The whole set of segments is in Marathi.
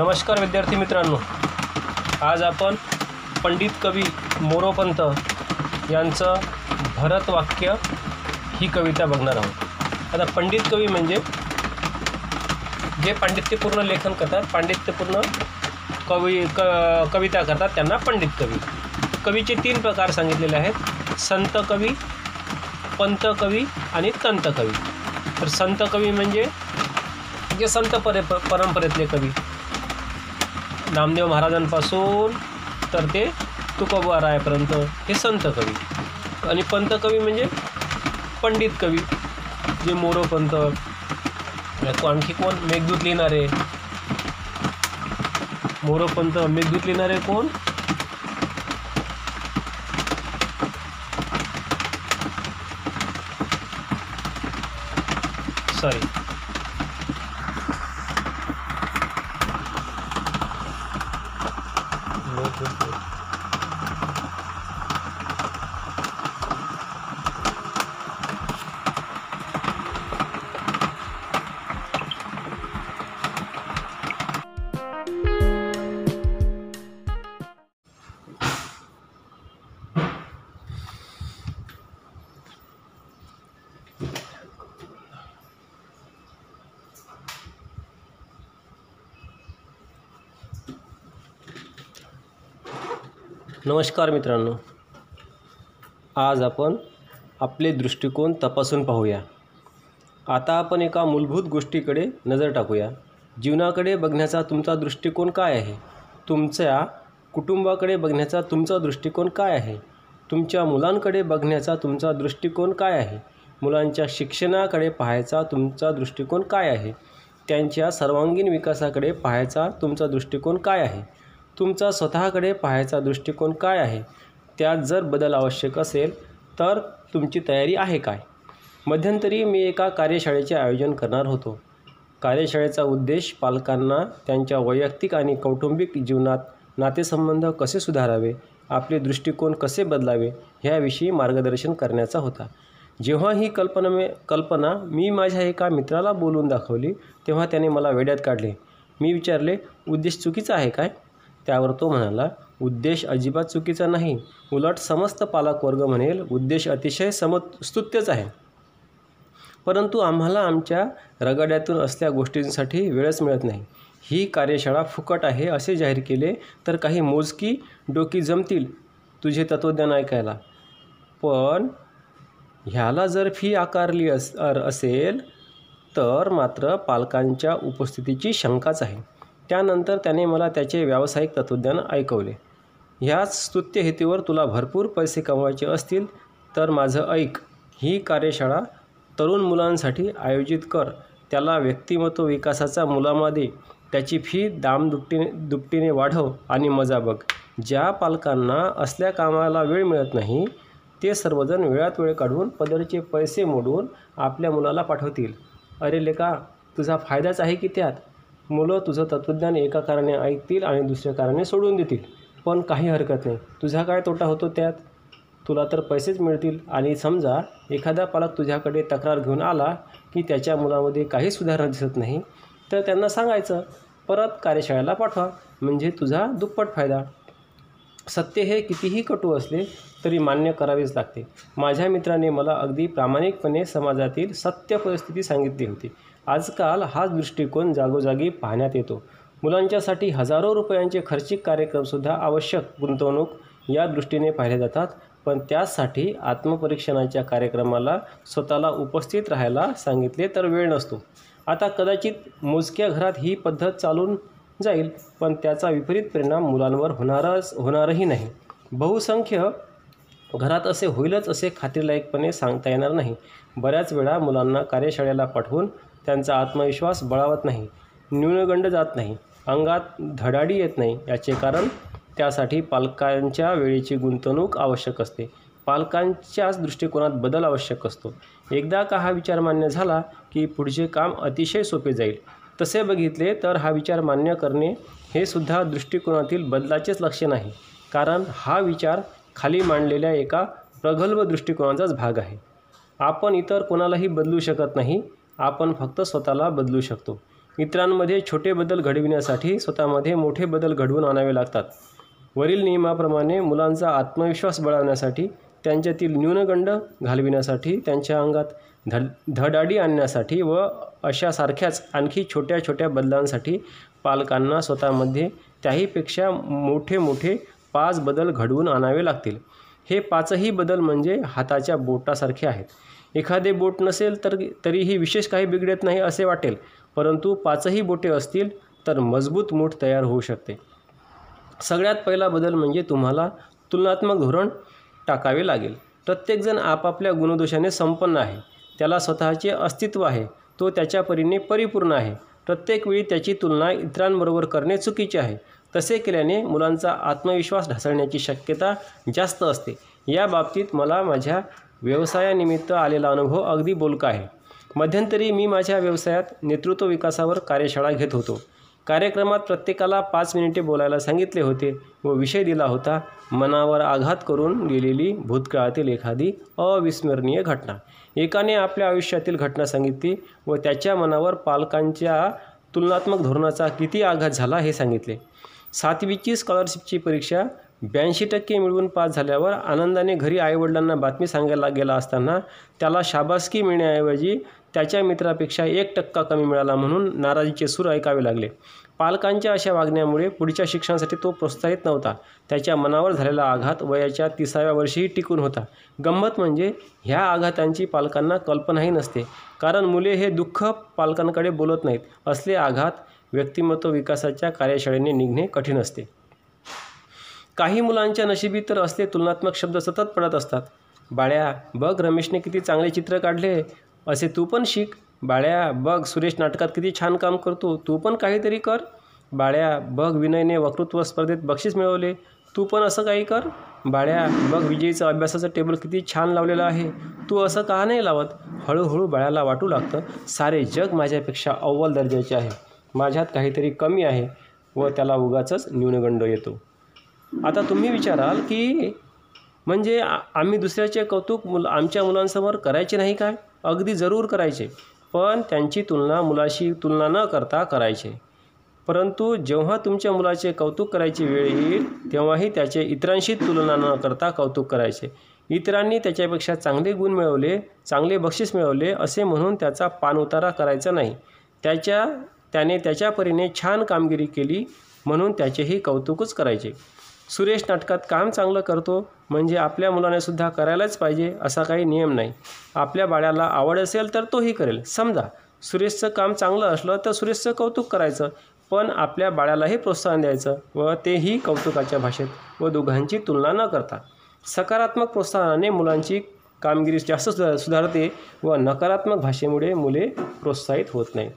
नमस्कार विद्यार्थी मित्रांनो. आज आपण पंडित कवी मोरोपंत यांचं भरतवाक्य ही कविता बघणार आहोत. आता पंडित कवी म्हणजे जे पांडित्यपूर्ण लेखन करतात पांडित्यपूर्ण कवी क कविता करतात त्यांना पंडित कवी. कवीचे तीन प्रकार सांगितलेले आहेत. संत कवी पंत कवी आणि तंत कवी. तर संत कवी म्हणजे जे संत परे परंपरेतले कवी. नामदेव महाराजांपासून तर ते तुकोबारायापर्यंत हे संत कवी. आणि पंत कवी म्हणजे पंडित कवी जे मोरोपंत आणखी कोण? मेघदूत लिहिणारे. मोरोपंत मेघदूत लिहिणारे कोण? नमस्कार मित्रांनो. आज आपण आपले दृष्टिकोन तपासून पाहूया. आता आपण एका मूलभूत गोष्टीकडे नजर टाकूया. जीवनाकडे बघण्याचा तुमचा दृष्टिकोन काय आहे? तुमच्या कुटुंबाकडे बघण्याचा तुमचा दृष्टिकोन काय आहे? तुमच्या मुलांकडे बघण्याचा तुमचा दृष्टिकोन काय आहे? मुलांच्या शिक्षणाकडे पाहायचा तुमचा दृष्टिकोन काय आहे? त्यांच्या सर्वांगीण विकासाकडे पाहायचा तुमचा दृष्टिकोन काय आहे? तुमचा स्वतःकडे पाहायचा दृष्टिकोन काय आहे? त्यात जर बदल आवश्यक असेल तर तुमची तयारी आहे काय? मध्यंतरी मी एका कार्यशाळेचे आयोजन करणार होतो. कार्यशाळेचा उद्देश पालकांना त्यांच्या वैयक्तिक आणि कौटुंबिक जीवनात नातेसंबंध कसे सुधारावे आपले दृष्टिकोन कसे बदलावे ह्याविषयी मार्गदर्शन करण्याचा होता. जेव्हा ही कल्पना मे कल्पना मी माझ्या एका मित्राला बोलून दाखवली तेव्हा त्याने मला वेड्यात काढले. मी विचारले उद्देश चुकीचा आहे काय? त्यावर तो म्हणाला उद्देश अजिबात चुकीचा नाही. उलट समस्त पालकवर्ग म्हणेल उद्देश अतिशय सम स्तुत्यच आहे. परंतु आम्हाला आमच्या रगड्यातून असल्या गोष्टींसाठी वेळच मिळत नाही. ही कार्यशाळा फुकट आहे असे जाहीर केले तर काही मोजकी डोकी जमतील तुझे तत्त्वज्ञान ऐकायला. पण ह्याला जर फी आकारली अस असेल तर मात्र पालकांच्या उपस्थितीची शंकाच आहे. त्यानंतर त्याने मला त्याचे व्यावसायिक तत्त्वज्ञान ऐकवले. ह्याच स्तुत्य हेतूवर तुला भरपूर पैसे कमवायचे असतील तर माझं ऐक. ही कार्यशाळा तरुण मुलांसाठी आयोजित कर. त्याला व्यक्तिमत्व विकासाचा मुलामा दे. त्याची फी दाम दुपटीने दुपटीने वाढव आणि मजा बघ. ज्या पालकांना असल्या कामाला वेळ मिळत नाही ते सर्वजण वेळात वेळ काढून पदरचे पैसे मोडून आपल्या मुलाला पाठवतील. अरे लेका तुझा फायदाच आहे की त्यात? मुलं तुझं तत्त्वज्ञान एका कारणे ऐकतील आणि दुसऱ्या कारणे सोडून देतील. पण काही हरकत नाही. तुझा काय तोटा होतो त्यात? तुला तर पैसेच मिळतील. आणि समजा एखादा पालक तुझ्याकडे तक्रार घेऊन आला की त्याच्या मुलामध्ये काही सुधारणा दिसत नाही तर त्यांना सांगायचं परत कार्यशाळेला पाठवा. म्हणजे तुझा दुप्पट फायदा. सत्य हे कितीही कटू असले तरी मान्य करावेच लागते. माझ्या मित्राने मला अगदी प्रामाणिकपणे समाजातील सत्य परिस्थिती सांगितली होती. आजकाल हाच दृष्टिकोन जागोजागी पाहण्यात येतो. मुलांच्यासाठी हजारो रुपयांचे खर्चिक कार्यक्रमसुद्धा आवश्यक गुंतवणूक या दृष्टीने पाहिले जातात. पण त्यासाठी आत्मपरीक्षणाच्या कार्यक्रमाला स्वतःला उपस्थित राहायला सांगितले तर वेळ नसतो. आता कदाचित मोजक्या घरात ही पद्धत चालून जाईल पण त्याचा विपरीत परिणाम मुलांवर होणारच होणारही नाही. बहुसंख्य घरात असे होईलच असे खात्रीलायकपणे सांगता येणार नाही. बऱ्याच वेळा मुलांना कार्यशाळेला पाठवून त्यांचा आत्मविश्वास बळावत नाही. न्यूनगंड जात नाही. अंगात धडाडी येत नाही. याचे कारण त्यासाठी पालकांच्या वेळेची गुंतवणूक आवश्यक असते. पालकांच्याच दृष्टिकोनात बदल आवश्यक असतो. एकदा का हा विचार मान्य झाला की पुढचे काम अतिशय सोपे जाईल. तसे बघितले तर हा विचार मान्य करणे हे सुद्धा दृष्टिकोनातील बदलाचेच लक्ष आहे. कारण हा विचार खाली मांडलेल्या एका प्रगल्भ दृष्टिकोनाचाच भाग आहे. आपण इतर कोणालाही बदलू शकत नाही. आपण फक्त स्वतःला बदलू शकतो. इतरांमध्ये छोटे बदल घडविण्यासाठी स्वतःमध्ये मोठे बदल घडवून आणावे लागतात. वरील नियमाप्रमाणे मुलांचा आत्मविश्वास बळावण्यासाठी त्यांच्यातील न्यूनगंड घालविण्यासाठी त्यांच्या अंगात धड धडाडी आणण्यासाठी व अशासारख्याच आणखी छोट्या छोट्या बदलांसाठी पालकांना स्वतःमध्ये त्याहीपेक्षा मोठे मोठे पाच बदल घडवून आणावे लागतील. हे पाचही बदल म्हणजे हाताच्या बोटासारखे आहेत. एखादे बोट नसेल तर तरीही विशेष काही बिघडत नाही असे वाटेल. परंतु पाचही बोटे असतील तर मजबूत मूठ तयार होऊ शकते. सगळ्यात पहिला बदल म्हणजे तुम्हाला तुलनात्मक धोरण टाकावे लागेल. प्रत्येकजण आपापल्या गुणदोषाने संपन्न आहे. त्याला स्वतःचे अस्तित्व आहे. तो त्याच्या परीने परिपूर्ण आहे. प्रत्येक वेळी त्याची तुलना इतरांबरोबर करणे चुकीचे आहे. तसे केल्याने मुलांचा आत्मविश्वास ढासळण्याची शक्यता जास्त असते. या बाबतीत मला माझ्या व्यवसायानिमित्त आलेला अनुभव अगदी बोलका आहे. मध्यंतरी मी माझ्या व्यवसायात नेतृत्व विकासावर कार्यशाळा घेत होतो. कार्यक्रमात प्रत्येकाला पाच मिनिटे बोलायला सांगितले होते व विषय दिला होता. मनावर आघात करून गेलेली भूतकाळातील एखादी अविस्मरणीय घटना. एकाने आपल्या आयुष्यातील घटना सांगितली व त्याच्या मनावर पालकांच्या तुलनात्मक धोरणाचा किती आघात झाला हे सांगितले. सातवीची स्कॉलरशिपची परीक्षा ब्याऐंशी टक्के मिळवून पास झाल्यावर आनंदाने घरी आईवडिलांना बातमी सांगायला गेला असताना त्याला शाबासकी मिळण्याऐवजी त्याच्या मित्रापेक्षा एक टक्का कमी मिळाला म्हणून नाराजीचे सूर ऐकावे लागले. पालकांच्या अशा वागण्यामुळे पुढच्या शिक्षणासाठी तो प्रोत्साहित नव्हता. त्याच्या मनावर झालेला आघात वयाच्या तिसाव्या वर्षीही टिकून होता. गंमत म्हणजे ह्या आघातांची पालकांना कल्पनाही नसते. कारण मुले हे दुःख पालकांकडे बोलत नाहीत. असले आघात व्यक्तिमत्व विकासाच्या कार्यशाळेने निघणे कठीण असते. काही मुलांच्या नशिबी तर असले तुलनात्मक शब्द सतत पडत असतात. बाळ्या बघ रमेशने किती चांगले चित्र काढले. असे तू पण शिक. बाळ्या बघ सुरेश नाटकात किती छान काम करतो. तू पण काहीतरी कर. बाळ्या बघ विनयने वक्तृत्व स्पर्धेत बक्षीस मिळवले. तू पण असं काही कर. बाळ्या बघ विजयीचं अभ्यासाचं टेबल किती छान लावलेलं आहे. तू असं का नाही लावत? हळूहळू बाळ्याला वाटू लागतं. सारे जग माझ्यापेक्षा अव्वल दर्जाचे आहे. माझ्यात काहीतरी कमी आहे व त्याला उगाचच न्यूनगंड येतो. आता तुम्ही विचाराल की म्हणजे आम्ही दुसऱ्याचे कौतुक मुल आमच्या मुलांसमोर करायचे नाही काय? अगदी जरूर करायचे. पण त्यांची तुलना मुलाशी तुलना न करता करायचे. परंतु जेव्हा तुमच्या मुलाचे कौतुक करायची वेळ येईल तेव्हाही त्याचे इतरांशी तुलना न करता कौतुक करायचे. इतरांनी त्याच्यापेक्षा चांगले गुण मिळवले चांगले बक्षीस मिळवले असे म्हणून त्याचा पानउतारा करायचा नाही. त्याच्या त्याने त्याच्या परीने छान कामगिरी केली म्हणून त्याचेही कौतुकच करायचे. सुरेश नाटकात काम चांगलं करतो म्हणजे आपल्या मुलाने सुद्धा करायलाच पाहिजे असा काही नियम नाही. आपल्या बाळ्याला आवड असेल तर तोही करेल. समजा सुरेशचं काम चांगलं असलं तर सुरेशचं कौतुक करायचं पण आपल्या बाळालाही प्रोत्साहन द्यायचं व तेही कौतुकाच्या भाषेत व दोघांची तुलना न करता. सकारात्मक प्रोत्साहनाने मुलांची कामगिरी जास्त सुधारते व नकारात्मक भाषेमुळे मुले प्रोत्साहित होत नाही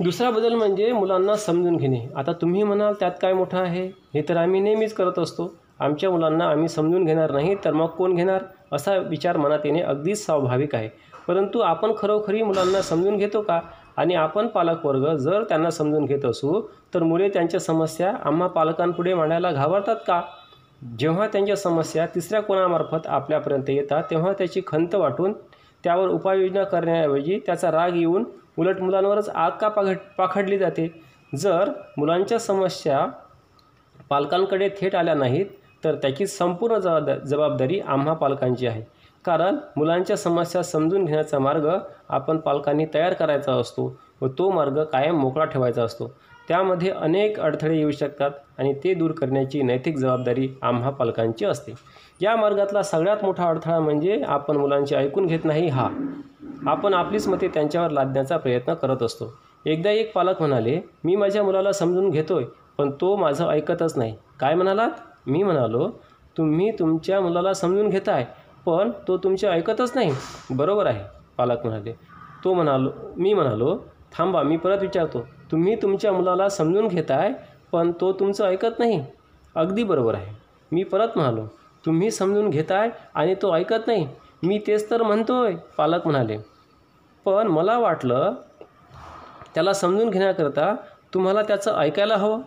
दुसरा बदल म्हणजे मुलांना समजून घेणे. आता तुम्ही म्हणाल त्यात काय मोठं आहे? हे तर आम्ही नेहमीच करत असतो. आमच्या मुलांना आम्ही समजून घेणार नाही तर मग कोण घेणार? असा विचार मनात येणे अगदीच स्वाभाविक आहे. परंतु आपण खरोखरी मुलांना समजून घेतो का? आणि आपण पालकवर्ग जर त्यांना समजून घेत असू तर मुले त्यांच्या समस्या आम्हा पालकांपुढे मांडायला घाबरतात का? जेव्हा त्यांच्या समस्या तिसऱ्या कोणामार्फत आपल्यापर्यंत येतात तेव्हा त्याची खंत वाटून त्यावर उपाययोजना करण्याऐवजी त्याचा राग येऊन उलट मुलांवरच आग का पाघड पाखडली जाते? जर मुलांच्या समस्या पालकांकडे थेट आल्या नाहीत तर त्याची संपूर्ण जबाबदा जबाबदारी आम्हा पालकांची आहे. कारण मुलांच्या समस्या समजून घेण्याचा मार्ग आपण पालकांनी तयार करायचा असतो व तो मार्ग कायम मोकळा ठेवायचा असतो. त्यामध्ये अनेक अडथळे येऊ शकतात आणि ते दूर करण्याची नैतिक जबाबदारी आम्हा पालकांची असते. या मार्गातला सगळ्यात मोठा अडथळा म्हणजे आपण मुलांचे ऐकून घेत नाही हा. आपण आपलीच मते त्यांच्यावर लादण्याचा प्रयत्न करत असतो. एकदा एक पालक म्हणाले मी माझ्या मुलाला समजून घेतोय पण तो माझं ऐकतच नाही. काय म्हणालात? मी म्हणालो तुम्ही तुमच्या मुलाला समजून घेताय पण तो तुमचे ऐकतच नाही. बरोबर आहे पालक म्हणाले. तो म्हणालो मी म्हणालो थांबा मी परत विचारतो. तुम्ही तुमच्या मुलाला समजून घेताय पण तो तुमचं ऐकत नाही. अगदी बरोबर आहे. मी परत म्हणालो तुम्ही समजून घेताय आणि तो ऐकत नाही. मी तेच तर म्हणतोय पालक म्हणाले. पण मला वाटलं त्याला समजून घेण्याकरता तुम्हाला त्याचं ऐकायला हवं.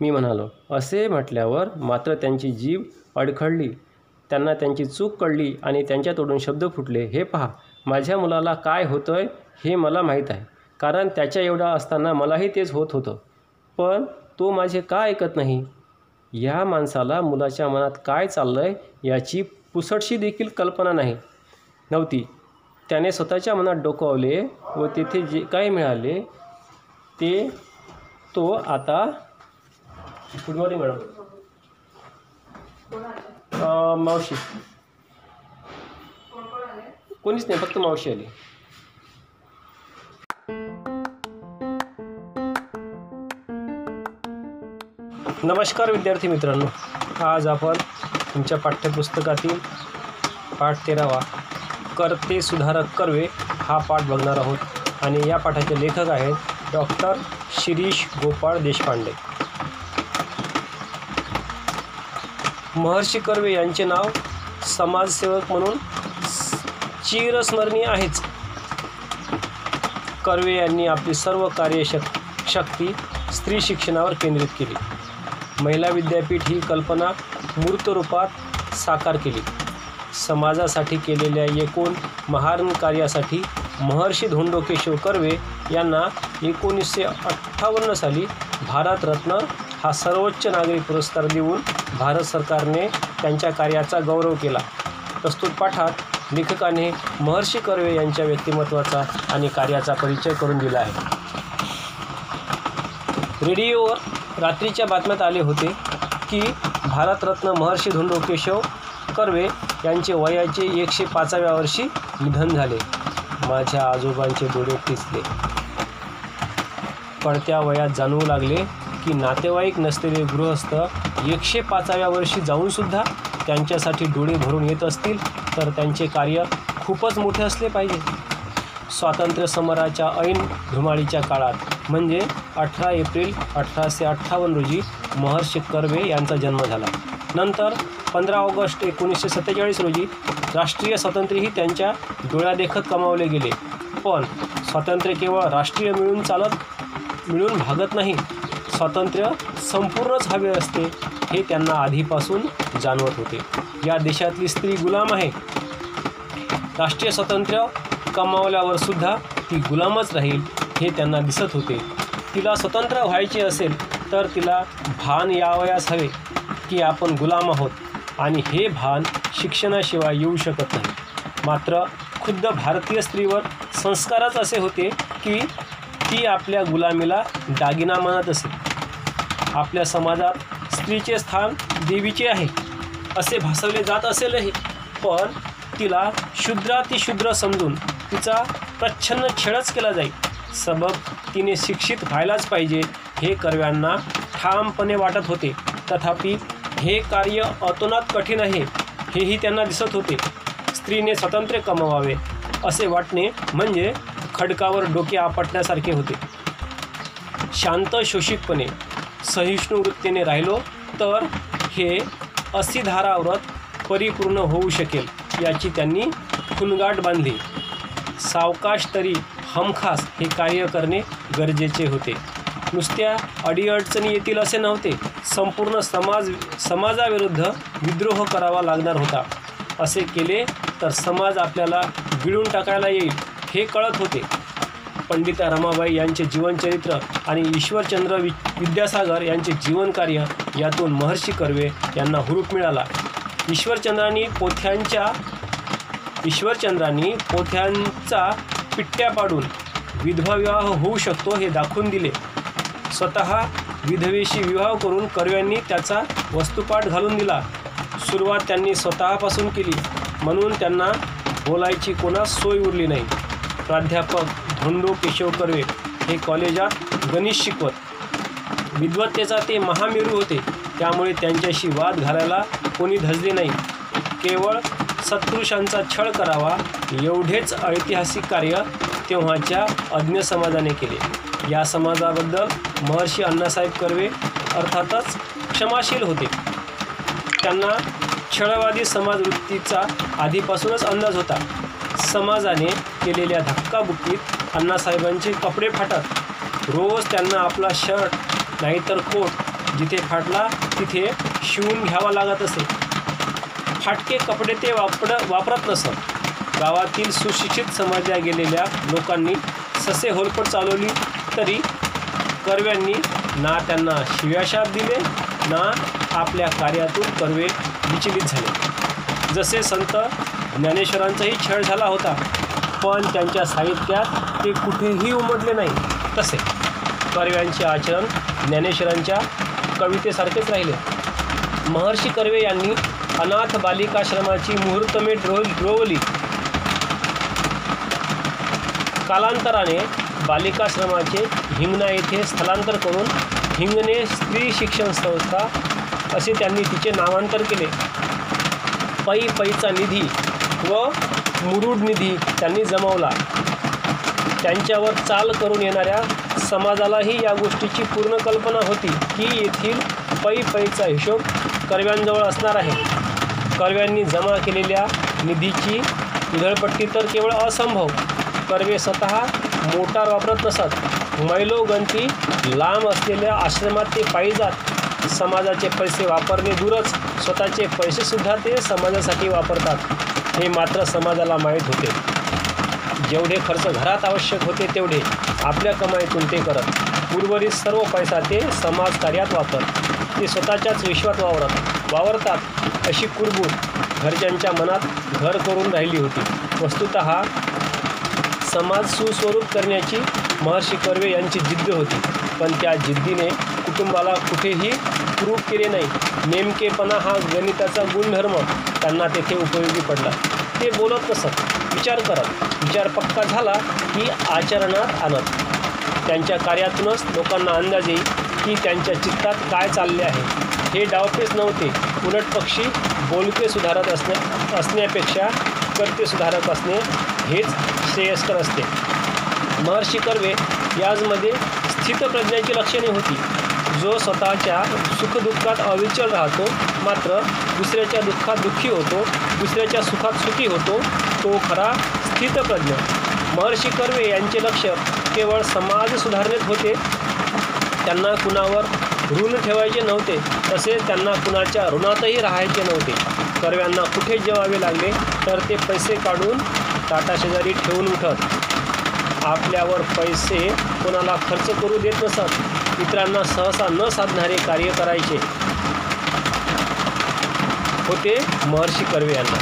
मी म्हणालो असे म्हटल्यावर मात्र त्यांची जीभ अडखळली. त्यांना त्यांची चूक कळली आणि त्यांच्या तोडून शब्द फुटले. हे पहा माझ्या मुलाला काय होतं आहे हे मला माहीत आहे. कारण त्याच्या एवढा असताना मलाही तेच होत होतं. पण तो माझे का ऐकत नाही? या माणसाला मुलाच्या मनात काय चाललं आहे याची पुसटशी देखील कल्पना नाही. नव्हती. त्याने स्वतःच्या मनात डोकावले व तेथे जे काय मिळाले ते तो आता गुड मॉर्निंग मॅडम मावशी. कोणीच नाही फक्त मावशी आली. नमस्कार विद्यार्थी मित्रांनो. आज आपण तुमच्या पाठ्यपुस्तकातील पाठ तेरावा. करते सुधारक कर्वे हा पाठ बघणार आहोत. आणि या पाठाचे लेखक आहेत डॉक्टर शिरीष गोपाळ देशपांडे. महर्षी कर्वे यांचे नाव समाजसेवक म्हणून चिरस्मरणीय आहेच. कर्वे यांनी आपली सर्व कार्यशक शक्ती स्त्री शिक्षणावर केंद्रित केली. महिला विद्यापीठ ही कल्पना मूर्त रूपात साकार केली. समाजासाठी केलेल्या एकूण महान कार्यासाठी महर्षी धोंडो केशव कर्वे यांना एकोणीसशे अठ्ठावन्न साली भारतरत्न हा सर्वोच्च नागरी पुरस्कार देऊन भारत सरकारने त्यांच्या कार्याचा गौरव केला. प्रस्तुत पाठात लेखकाने महर्षी कर्वे यांच्या व्यक्तिमत्वाचा आणि कार्याचा परिचय करून दिला आहे. रेडिओवर रात्रीच्या बातम्यात आले होते की भारतरत्न महर्षी धोंडो केशव कर्वे यांचे वयाचे एकशे पाचाव्या वर्षी निधन झाले. माझ्या आजोबांचे डोळे टिचले पडत्या वयात जाणवू लागले की नातेवाईक नसलेले गृहस्थ एकशे पाचाव्या वर्षी जाऊनसुद्धा त्यांच्यासाठी डोळे भरून येत असतील तर त्यांचे कार्य खूपच मोठे असले पाहिजे. स्वातंत्र्य समराच्या ऐन धुमाळीच्या काळात म्हणजे अठरा एप्रिल अठराशे अठ्ठावन्न रोजी महर्षी कर्वे यांचा जन्म झाला. नंतर पंधरा ऑगस्ट एकोणीसशे सत्तेचाळीस रोजी राष्ट्रीय स्वातंत्र्यही त्यांच्या डोळ्यादेखत कमावले गेले. पण स्वातंत्र्य केवळ राष्ट्रीय मिळून चालत मिळून भागत नाही स्वातंत्र्य संपूर्णच हवे असते हे त्यांना आधीपासून जाणवत होते. या देशातली स्त्री गुलाम आहे. राष्ट्रीय स्वातंत्र्य कमावल्यावर सुद्धा ती गुलामच राहील हे त्यांना दिसत होते. तिला स्वतंत्र व्हायचे असेल तर तिला भान यावयास हवे की आपण गुलाम आहोत आणि हे भान शिक्षणाशिवाय येऊ शकत नाही. मात्र खुद्द भारतीय स्त्रीवर संस्कारच असे होते की ती आपल्या गुलामीला दागिना मानत असे. आपल्या समाजात स्त्रीचे स्थान देवीचे आहे असे भासवले जात असेलही. पण तिला शूद्रातिशूद्र समजून तिचा प्रच्छन्न छेडच केला जाईल. सबब तिने शिक्षित व्हायलाच पाहिजे हे कर्व्यांना ठामपणे वाटत होते. तथापि हे कार्य अतोनात कठीण आहे हेही त्यांना दिसत होते. स्त्रीने स्वातंत्र्य कमवावे असे वाटणे म्हणजे खडकावर डोके आपटण्यासारखे होते. शांत शोषितपणे सहिष्णू वृत्तीने राहिलो तर हे असिधारा व्रत परिपूर्ण होऊ शकेल याची त्यांनी खुणगाठ बांधली. सावकाश तरी हमखास हे कार्य करणे गरजेचे होते. नुसत्या अडीअडचणी येतील असे नव्हते. संपूर्ण समाज समाजाविरुद्ध विद्रोह करावा लागणार होता. असे केले तर समाज आपल्याला गिळून टाकायला येईल हे कळत होते. पंडिता रमाबाई यांचे जीवनचरित्र आणि ईश्वरचंद्र वि विद्यासागर यांचे जीवनकार्य यातून महर्षी कर्वे यांना हुरूप मिळाला. ईश्वरचंद्रांनी पोथ्यांच्या ईश्वरचंद्रांनी पोथ्यांचा पिट्ट्या पाडून विधवा विवाह होऊ शकतो हे दाखवून दिले. स्वतः विधवेशी विवाह करून कर्व्यांनी त्याचा वस्तुपाठ घालून दिला. सुरुवात त्यांनी स्वतःपासून केली. म्हणून त्यांना बोलायची कोणास सोय उरली नाही. प्राध्यापक धोंडो केशव कर्वे हे कॉलेजात गणित शिकवत. विद्वत्तेचा ते महामेरू होते. त्यामुळे त्यांच्याशी वाद घालायला कोणी धजले नाही. केवळ सत्पुरुषांचा छळ करावा एवढेच ऐतिहासिक कार्य तेव्हाच्या अज्ञ समाजाने केले. या समाजाबद्दल महर्षी अण्णासाहेब कर्वे अर्थातच क्षमाशील होते. त्यांना छळवादी समाजवृत्तीचा आधीपासूनच अंदाज होता. समाजाने केलेल्या धक्काबुक्कीत अण्णासाहेबांचे कपडे फाटत रोज त्यांना आपला शर्ट नाहीतर कोट जिथे फाटला तिथे शिवून घ्यावा लागत असे. फाटके कपडे ते वापर वापरत नसत. गावातील सुशिक्षित समजल्या गेलेल्या लोकांनी ससे होलपट चालवली तरी कर्व्यांनी ना त्यांना शिव्याशाप दिले ना आपल्या कार्यातून कर्वे विचलित झाले. जसे संत ज्ञानेश्वरांचाही छळ झाला होता पण त्यांच्या साहित्यात ते कुठेही उमटले नाही तसे. कर्व्यांचे आचरण ज्ञानेश्वरांच्या कवितेसारखेच राहिले. महर्षी कर्वे यांनी अनाथ बालिकाश्रमाची मुहूर्तमे ड्रो रोवली. कालांतराने बालिकाश्रमाचे हिंगणा येथे स्थलांतर करून हिंगणे स्त्री शिक्षण संस्था असे त्यांनी तिचे नामांतर केले. पै पैचा निधी व मुरुड निधी त्यांनी जमवला. त्यांच्यावर चाल करून येणाऱ्या समाजालाही या गोष्टीची पूर्ण कल्पना होती की येथील पै पैचा हिशोब कर्व्यांजवळ असणार आहे. कर्व्यांनी जमा केलेल्या निधीची उधळपट्टी तर केवळ असंभव. कर्वे स्वतः मोटार वापरत नसत. मैलोगंती लांब असलेल्या आश्रमात ते पायी जात. समाजाचे पैसे वापरणे दूरच. स्वतःचे पैसेसुद्धा ते समाजासाठी वापरतात. हे मात्र समाजाला माहीत होते. जेवढे खर्च घरात आवश्यक होते तेवढे आपल्या कमाईतून ते करत. उर्वरित सर्व पैसा ते समाजकार्यात वापरत ते स्वतःच्याच विश्वात वावरत वावरतात. अशी कुरबूर घरच्यांच्या मनात घर करून राहिली होती. वस्तुत समाज सुस्वरूप करण्याची महर्षी कर्वे यांची जिद्द होती. पण त्या जिद्दीने कुटुंबाला कुठेही प्रूव्ह केले नाही. नेमकेपणा हा गणिताचा गुणधर्म. त्यांना तेथे उपयोगी पडला. ते बोलत नसत विचार करत विचार पक्का झाला की आचरणात आणत. त्यांच्या कार्यातूनच लोकांना अंदाज येईल की त्यांच्या चित्तात काय चालले आहे. हे डावपेच नव्हते. उलट पक्षी बोलके सुधारत असण्या असण्यापेक्षा कर्ते सुधारत असणे हेच श्रेयस्कर असते. महर्षी कर्वे याजमध्ये स्थितप्रज्ञाची लक्षणे होती. जो स्वतःच्या सुखदुःखात अविचल राहतो मात्र दुसऱ्याच्या दुःखात दुःखी होतो दुसऱ्याच्या सुखात सुखी होतो तो खरा स्थितप्रज्ञ महर्षी कर्वे यांचे लक्ष केवळ समाज सुधारणेत होते. त्यांना कुणावर ऋण ठेवायचे नव्हते तसेच त्यांना कुणाच्या ऋणातही राहायचे नव्हते. कर्व्यांना कुठे जेवावे लागले तर ते पैसे काढून टाटा शेजारी ठेवून उठत आपल्यावर पैसे कोणाला खर्च करू देत नसत इतरांना सहसा न साधणारे कार्य करायचे होते महर्षी कर्वे यांना.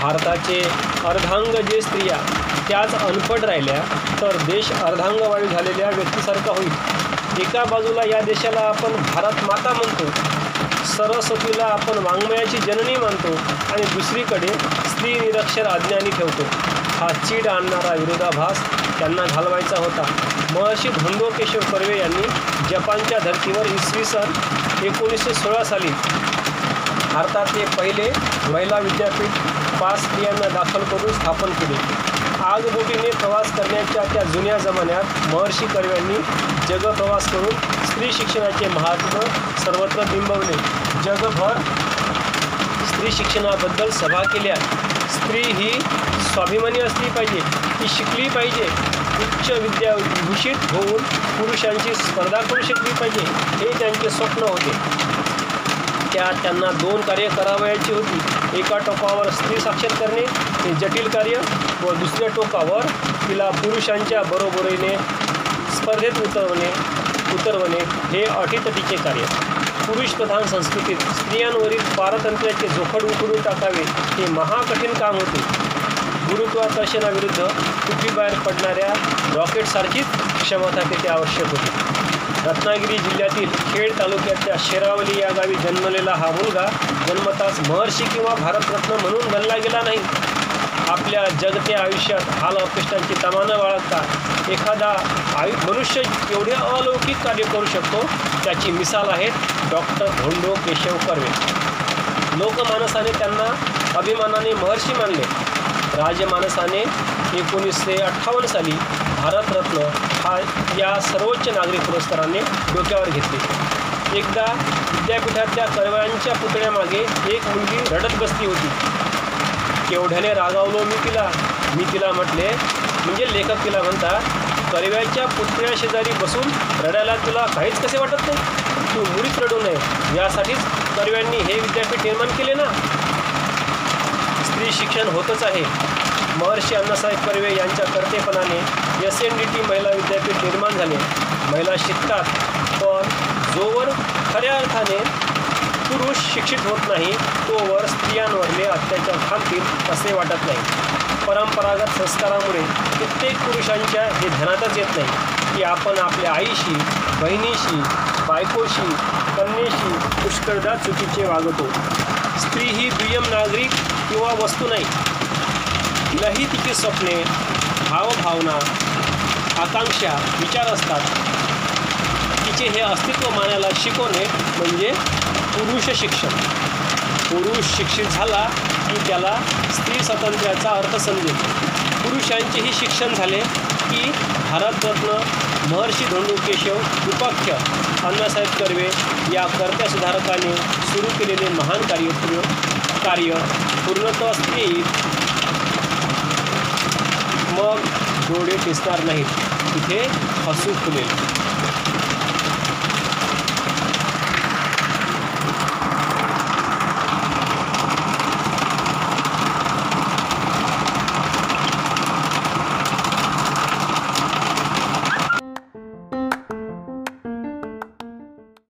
भारताचे अर्धांग जे स्त्रिया त्याच अनपड राहिल्या तर देश अर्धांगवायू झालेल्या व्यक्तीसारखा होईल. एका बाजूला या देशाला आपण भारत माता म्हणतो सरस्वतीला आपण वाङ्मयाची जननी मानतो आणि दुसरीकडे स्त्री निरक्षर अज्ञानी ठेवतो. हा चीड आणणारा विरोधाभास त्यांना घालवायचा होता. महर्षी धोंडो केशव कर्वे यांनी जपानच्या धर्तीवर इसवी सन एकोणीसशे सोळा साली भारतातले पहिले महिला विद्यापीठ पाच स्त्रियांना दाखल करून स्थापन केले. आगबोटीने प्रवास करण्याच्या त्या जुन्या जमान्यात महर्षी कर्व्यांनी जगप्रवास करून स्त्री शिक्षणाचे महात्म सर्वत्र बिंबवले. जगभर स्त्री शिक्षणाबद्दल सभा केल्या. स्त्री ही स्वाभिमानी असली पाहिजे. ती शिकली पाहिजे. उच्च विद्याभूषित होऊन पुरुषांची स्पर्धा करू शकली पाहिजे. हे त्यांचे स्वप्न होते. त्यात त्यांना दोन कार्य करावयाची होती. एका टोकावर स्त्री साक्षर करणे हे जटिल कार्य व दुसऱ्या टोकावर तिला पुरुषांच्या बरोबरीने स्पर्धेत उतरवणे उतरवणे हे अटीतटीचे कार्य. पुरुषप्रधान संस्कृतीत स्त्रियांवरील पारतंत्र्याचे जोखड उकडून टाकावे हे महाकठीण काम होते. गुरुत्वाकर्षणाविरुद्ध पृथ्वीबाहेर पडणाऱ्या रॉकेटसारखीच क्षमता तेथे आवश्यक होती. रत्नागिरी जिल्ह्यातील खेड तालुक्यातल्या शेरावली या गावी जन्मलेला हा मुलगा जन्मताच महर्षी किंवा भारतरत्न म्हणून गणला गेला नाही. आपल्या जगत्या आयुष्यात हाल अपेष्टांची तमानं बाळगता एखादा आयु मनुष्य एवढे अलौकिक कार्य करू शकतो त्याची मिसाल आहे डॉक्टर धोंडो केशव कर्वे. लोकमानसाने त्यांना अभिमानाने महर्षी मानले. राजमानसाने एकोणीसशे अठ्ठावन्न साली भारतरत्न हा या सर्वोच्च नागरिक पुरस्काराने डोक्यावर घेतले. एकदा विद्यापीठातल्या कर्व्यांच्या पुतळ्यामागे एक मुलगी रडत बसली होती. केवढ्याने रागावलो मी तिला. मी तिला म्हटले म्हणजे लेखक तिला म्हणता कर्व्याच्या पुतळ्या शेजारी बसून रडायला तुला काहीच कसे वाटत नाही? तू मुळीच रडू नये. यासाठीच कर्व्यांनी हे विद्यापीठ निर्माण केले ना? स्त्री शिक्षण होतच आहे. महर्षी अण्णासाहेब कर्वे यांच्या कर्तेपणाने एस एन डी टी महिला विद्यापीठ निर्माण झाले. महिला शिकतात पण जोवर खऱ्या अर्थाने पुरुष शिक्षित होत नाही तोवर स्त्रियांवरले अत्याचार थांबतील असे वाटत नाही. परंपरागत संस्कारामुळे कित्येक पुरुषांच्या हे ध्यानातच येत नाही. की आपण आपल्या आईशी बहिणीशी बायकोशी कन्येशी पुष्कळदा चुकीचे वागतो. स्त्री ही दुय्यम नागरिक किंवा वस्तू नाही. तिलाही तिची स्वप्ने भावभावना आकांक्षा विचार असतात. तिचे हे अस्तित्व मानायला शिकवणे म्हणजे पुरुष शिक्षण. पुरुष शिक्षित झाला की त्याला स्त्री स्वातंत्र्याचा अर्थ समजेल. पुरुषांचेही शिक्षण झाले की भारतरत्न महर्षी धोंडू केशव उपाख्य अण्णासाहेब कर्वे या कर्त्या सुधारकाने सुरू केलेले महान कार्य कार्य पूर्णत्वास येईल मग डोळे दिसणार नाहीत. तिथे हसू फुलेल